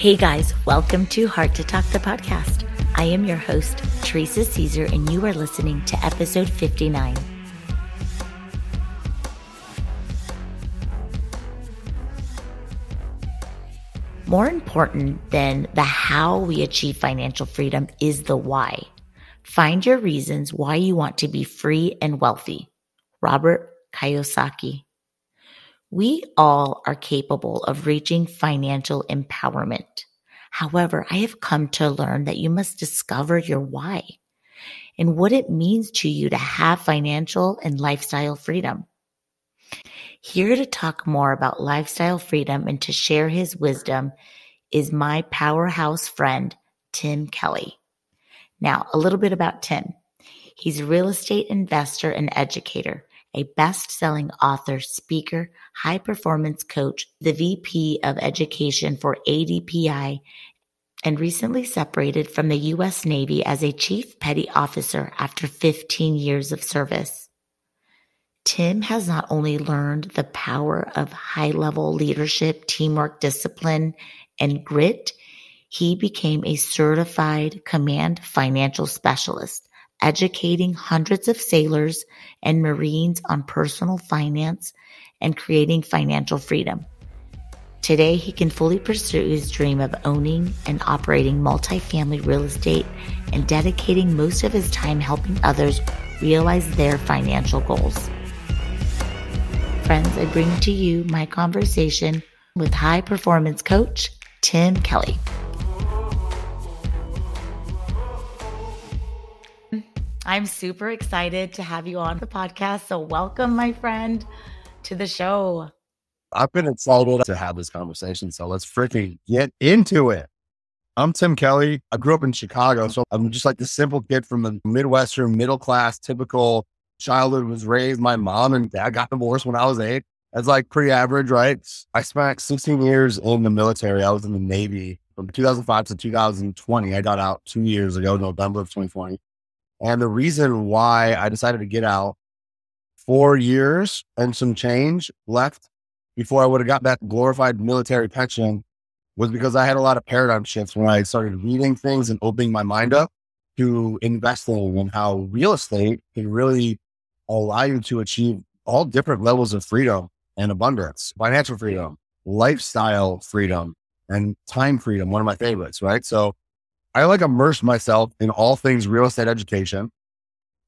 Hey guys, welcome to Heart to Talk, the podcast. I am your host, Teresa Caesar, and you are listening to episode 59. More important than the how we achieve financial freedom is the why. Find your reasons why you want to be free and wealthy. Robert Kiyosaki. We all are capable of reaching financial empowerment. However, I have come to learn that you must discover your why and what it means to you to have financial and lifestyle freedom. Here to talk more about lifestyle freedom and to share his wisdom is my powerhouse friend, Tim Kelly. Now, a little bit about Tim. He's a real estate investor and educator a best-selling author, speaker, high performance coach, the VP of education for ADPI, and recently separated from the U.S. Navy as a chief petty officer after 15 years of service. Tim has not only learned the power of high level leadership, teamwork, discipline, and grit, he became a certified command financial specialist educating hundreds of sailors and Marines on personal finance and creating financial freedom. Today, he can fully pursue his dream of owning and operating multifamily real estate and dedicating most of his time helping others realize their financial goals. Friends, I bring to you my conversation with high performance coach Tim Kelly. I'm super excited to have you on the podcast. So, welcome, my friend, to the show. I've been excited to have this conversation. So, let's freaking get into it. I'm Tim Kelly. I grew up in Chicago. So, I'm just like the simple kid from the Midwestern, middle class, typical childhood was raised. My mom and dad got divorced when I was eight. That's like pretty average, right? I spent 16 years in the military. I was in the Navy from 2005 to 2020. I got out two years ago, November of 2020. And the reason why I decided to get out four years and some change left before I would have got that glorified military pension was because I had a lot of paradigm shifts when I started reading things and opening my mind up to investing and how real estate can really allow you to achieve all different levels of freedom and abundance, financial freedom, lifestyle freedom, and time freedom. One of my favorites, right? So I like immersed myself in all things real estate education.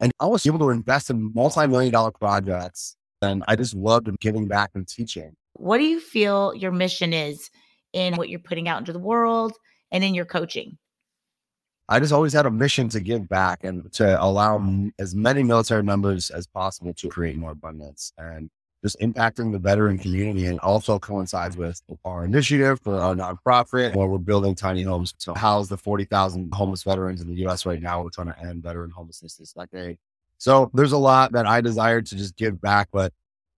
And I was able to invest in multi-million dollar projects. And I just loved giving back and teaching. What do you feel your mission is in what you're putting out into the world and in your coaching? I just always had a mission to give back and to allow as many military members as possible to create more abundance. And just impacting the veteran community and also coincides with our initiative for our nonprofit where we're building tiny homes to house the 40,000 homeless veterans in the US right now. We're trying to end veteran homelessness this decade. So there's a lot that I desire to just give back, but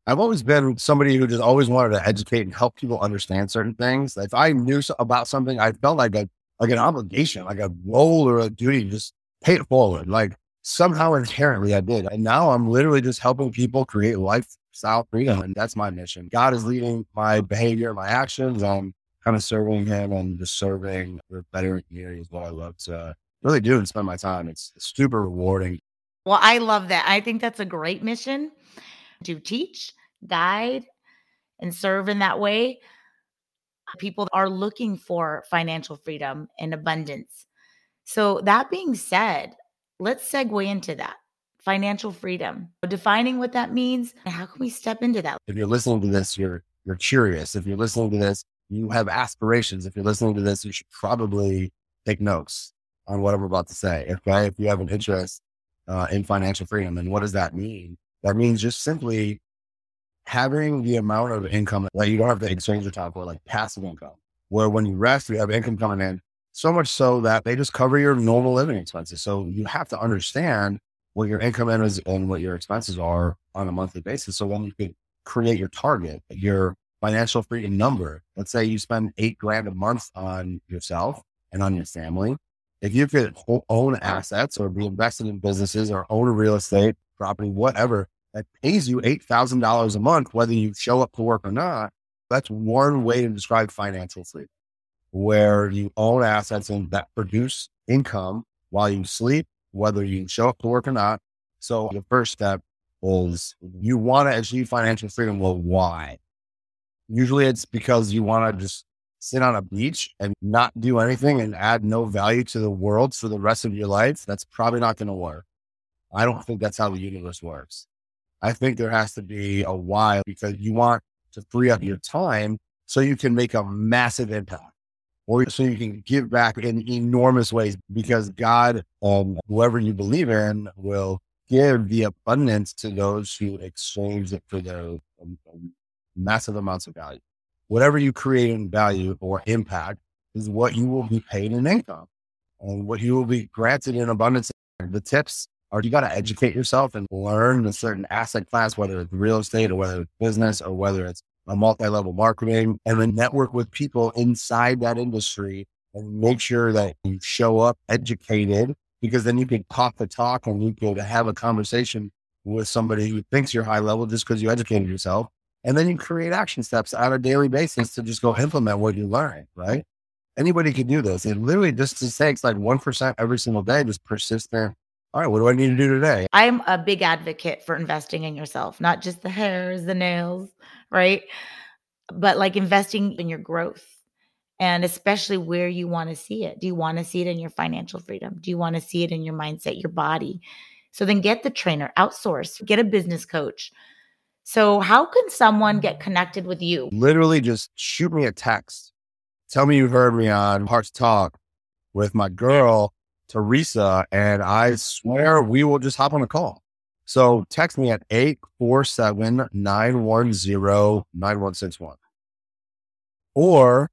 I've always been somebody who just always wanted to educate and help people understand certain things. If I knew about something, I felt like a like an obligation, like a role or a duty, just pay it forward. Like somehow inherently I did. And now I'm literally just helping people create life style freedom. And that's my mission. God is leading my behavior, my actions. I'm kind of serving him and just serving the veteran community is what I love to uh, really do and spend my time. It's, it's super rewarding. Well, I love that. I think that's a great mission to teach, guide, and serve in that way. People are looking for financial freedom and abundance. So, that being said, let's segue into that financial freedom, defining what that means. And how can we step into that? If you're listening to this, you're you're curious. If you're listening to this, you have aspirations. If you're listening to this, you should probably take notes on what I'm about to say. Okay, if you have an interest uh, in financial freedom, and what does that mean? That means just simply having the amount of income that you don't have to exchange your time for, like passive income, where when you rest, you have income coming in. So much so that they just cover your normal living expenses. So you have to understand what your income is and what your expenses are on a monthly basis. So when you could create your target, your financial freedom number, let's say you spend eight grand a month on yourself and on your family. If you could own assets or be invested in businesses or own a real estate property, whatever that pays you $8,000 a month, whether you show up to work or not, that's one way to describe financial freedom. where you own assets and that produce income while you sleep, whether you show up to work or not. So the first step is you want to achieve financial freedom. Well, why? Usually it's because you want to just sit on a beach and not do anything and add no value to the world for the rest of your life. That's probably not going to work. I don't think that's how the universe works. I think there has to be a why because you want to free up your time so you can make a massive impact or so you can give back in enormous ways because God, um, whoever you believe in, will give the abundance to those who exchange it for their um, um, massive amounts of value. Whatever you create in value or impact is what you will be paid in income and what you will be granted in abundance. The tips are you got to educate yourself and learn a certain asset class, whether it's real estate or whether it's business or whether it's a multi-level marketing and then network with people inside that industry and make sure that you show up educated because then you can talk the talk and you can have a conversation with somebody who thinks you're high level just because you educated yourself. And then you create action steps on a daily basis to just go implement what you learn, right? Anybody can do this. It literally just takes like 1% every single day, just persistent. All right, what do I need to do today? I'm a big advocate for investing in yourself, not just the hairs, the nails, right? But like investing in your growth and especially where you want to see it. Do you want to see it in your financial freedom? Do you want to see it in your mindset, your body? So then get the trainer, outsource, get a business coach. So, how can someone get connected with you? Literally, just shoot me a text. Tell me you heard me on Hearts Talk with my girl, Teresa, and I swear we will just hop on a call. So, text me at 847 910 9161. Or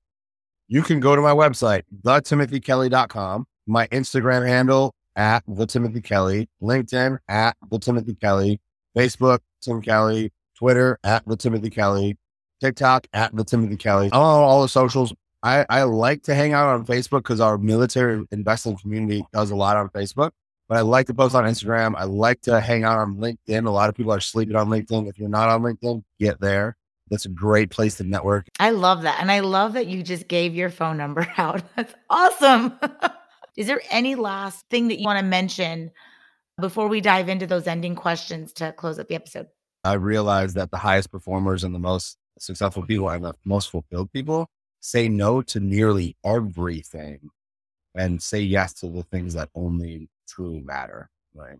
you can go to my website, thetimothykelly.com, my Instagram handle at the Timothy Kelly, LinkedIn at the Timothy Kelly, Facebook, Tim Kelly, Twitter at the Timothy Kelly, TikTok at the Timothy Kelly. I'm on all the socials. I, I like to hang out on Facebook because our military investing community does a lot on Facebook. But I like to post on Instagram. I like to hang out on LinkedIn. A lot of people are sleeping on LinkedIn. If you're not on LinkedIn, get there. That's a great place to network. I love that. And I love that you just gave your phone number out. That's awesome. Is there any last thing that you want to mention before we dive into those ending questions to close up the episode? I realized that the highest performers and the most successful people and the most fulfilled people say no to nearly everything and say yes to the things that only truly matter. Right.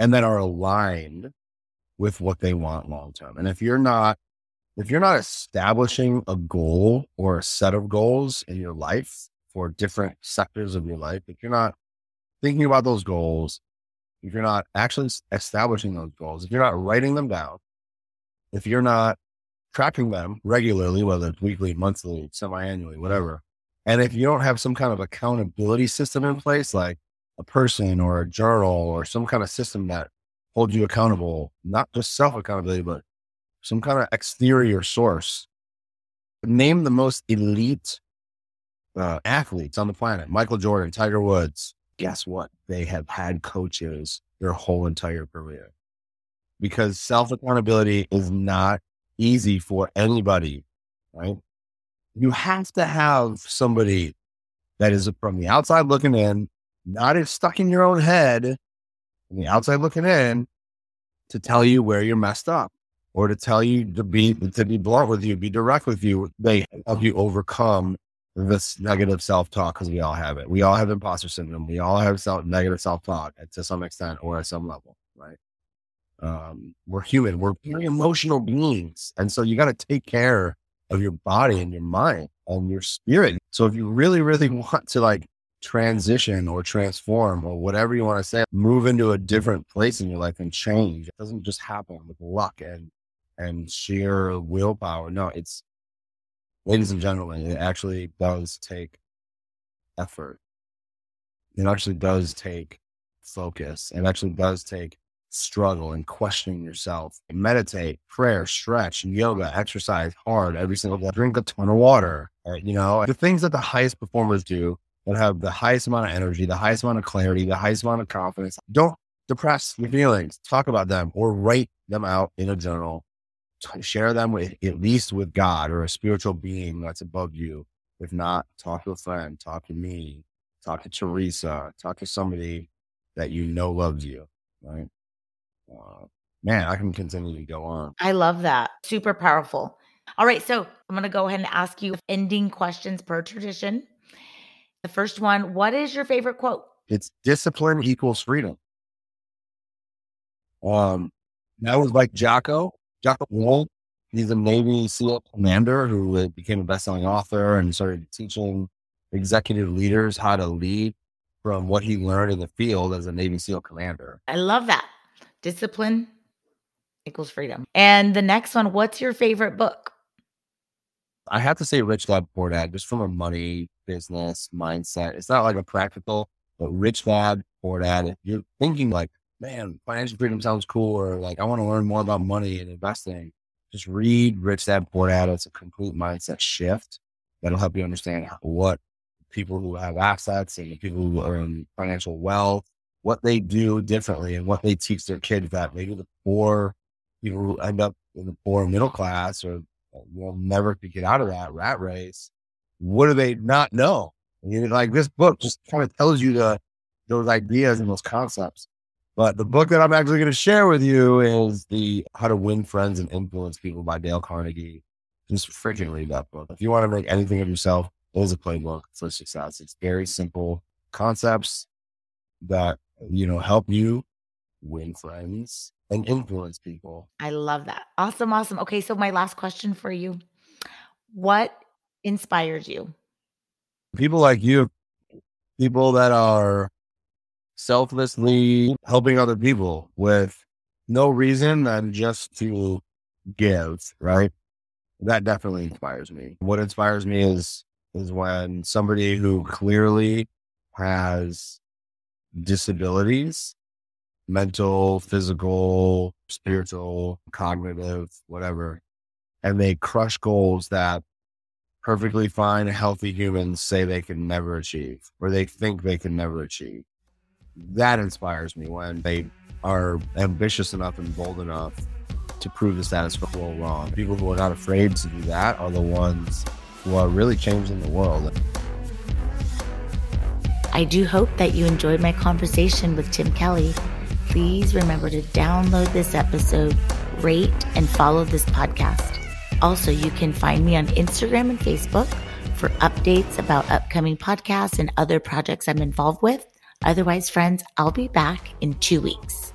And that are aligned with what they want long term. And if you're not, if you're not establishing a goal or a set of goals in your life for different sectors of your life, if you're not thinking about those goals, if you're not actually establishing those goals, if you're not writing them down, if you're not tracking them regularly, whether it's weekly, monthly, semi annually, whatever, and if you don't have some kind of accountability system in place, like a person or a journal or some kind of system that hold you accountable, not just self accountability, but some kind of exterior source. Name the most elite uh, athletes on the planet Michael Jordan, Tiger Woods. Guess what? They have had coaches their whole entire career because self accountability is not easy for anybody, right? You have to have somebody that is from the outside looking in, not as stuck in your own head, from the outside looking in to tell you where you're messed up or to tell you to be to be blunt with you, be direct with you. They help you overcome this negative self talk because we all have it. We all have imposter syndrome. We all have self negative self talk to some extent or at some level, right? Um, we're human. We're very emotional beings, and so you got to take care of your body and your mind and your spirit. So if you really, really want to like transition or transform or whatever you want to say, move into a different place in your life and change. It doesn't just happen with luck and and sheer willpower. No, it's ladies and gentlemen, it actually does take effort. It actually does take focus. It actually does take struggle and questioning yourself. Meditate, prayer, stretch, yoga, exercise hard every single day. Drink a ton of water. you know, the things that the highest performers do that have the highest amount of energy, the highest amount of clarity, the highest amount of confidence. Don't depress your feelings. Talk about them or write them out in a journal. Share them with at least with God or a spiritual being that's above you If not, talk to a friend, talk to me, talk to Teresa, talk to somebody that you know loves you, right? Uh, man, I can continue to go on. I love that. Super powerful. All right. So I'm going to go ahead and ask you ending questions per tradition. The first one What is your favorite quote? It's discipline equals freedom. Um, that was like Jocko, Jocko Willink. He's a Navy SEAL commander who became a best-selling author and started teaching executive leaders how to lead from what he learned in the field as a Navy SEAL commander. I love that. Discipline equals freedom. And the next one, what's your favorite book? I have to say Rich Dad Poor Dad, just from a money business mindset. It's not like a practical, but Rich Dad Poor Dad. If you're thinking like, man, financial freedom sounds cool, or like I want to learn more about money and investing, just read Rich Dad Poor Dad. It's a complete mindset shift that'll help you understand what people who have assets and people who in financial wealth, what they do differently and what they teach their kids that maybe the poor people who end up in the poor middle class or uh, will never get out of that rat race. What do they not know? And like this book just kind of tells you the those ideas and those concepts. But the book that I'm actually going to share with you is the How to Win Friends and Influence People by Dale Carnegie. Just freaking read that book. If you want to make anything of yourself, is a playbook for success. It's very simple concepts that, you know, help you win friends and influence people. I love that. Awesome. Awesome. Okay. So, my last question for you What inspires you? People like you, people that are selflessly helping other people with no reason than just to give, right? That definitely inspires me. What inspires me is is when somebody who clearly has disabilities, mental, physical, spiritual, cognitive, whatever, and they crush goals that perfectly fine, healthy humans say they can never achieve or they think they can never achieve that inspires me when they are ambitious enough and bold enough to prove the status quo wrong. People who are not afraid to do that are the ones who are really changing the world. I do hope that you enjoyed my conversation with Tim Kelly. Please remember to download this episode, rate, and follow this podcast. Also, you can find me on Instagram and Facebook for updates about upcoming podcasts and other projects I'm involved with. Otherwise, friends, I'll be back in two weeks.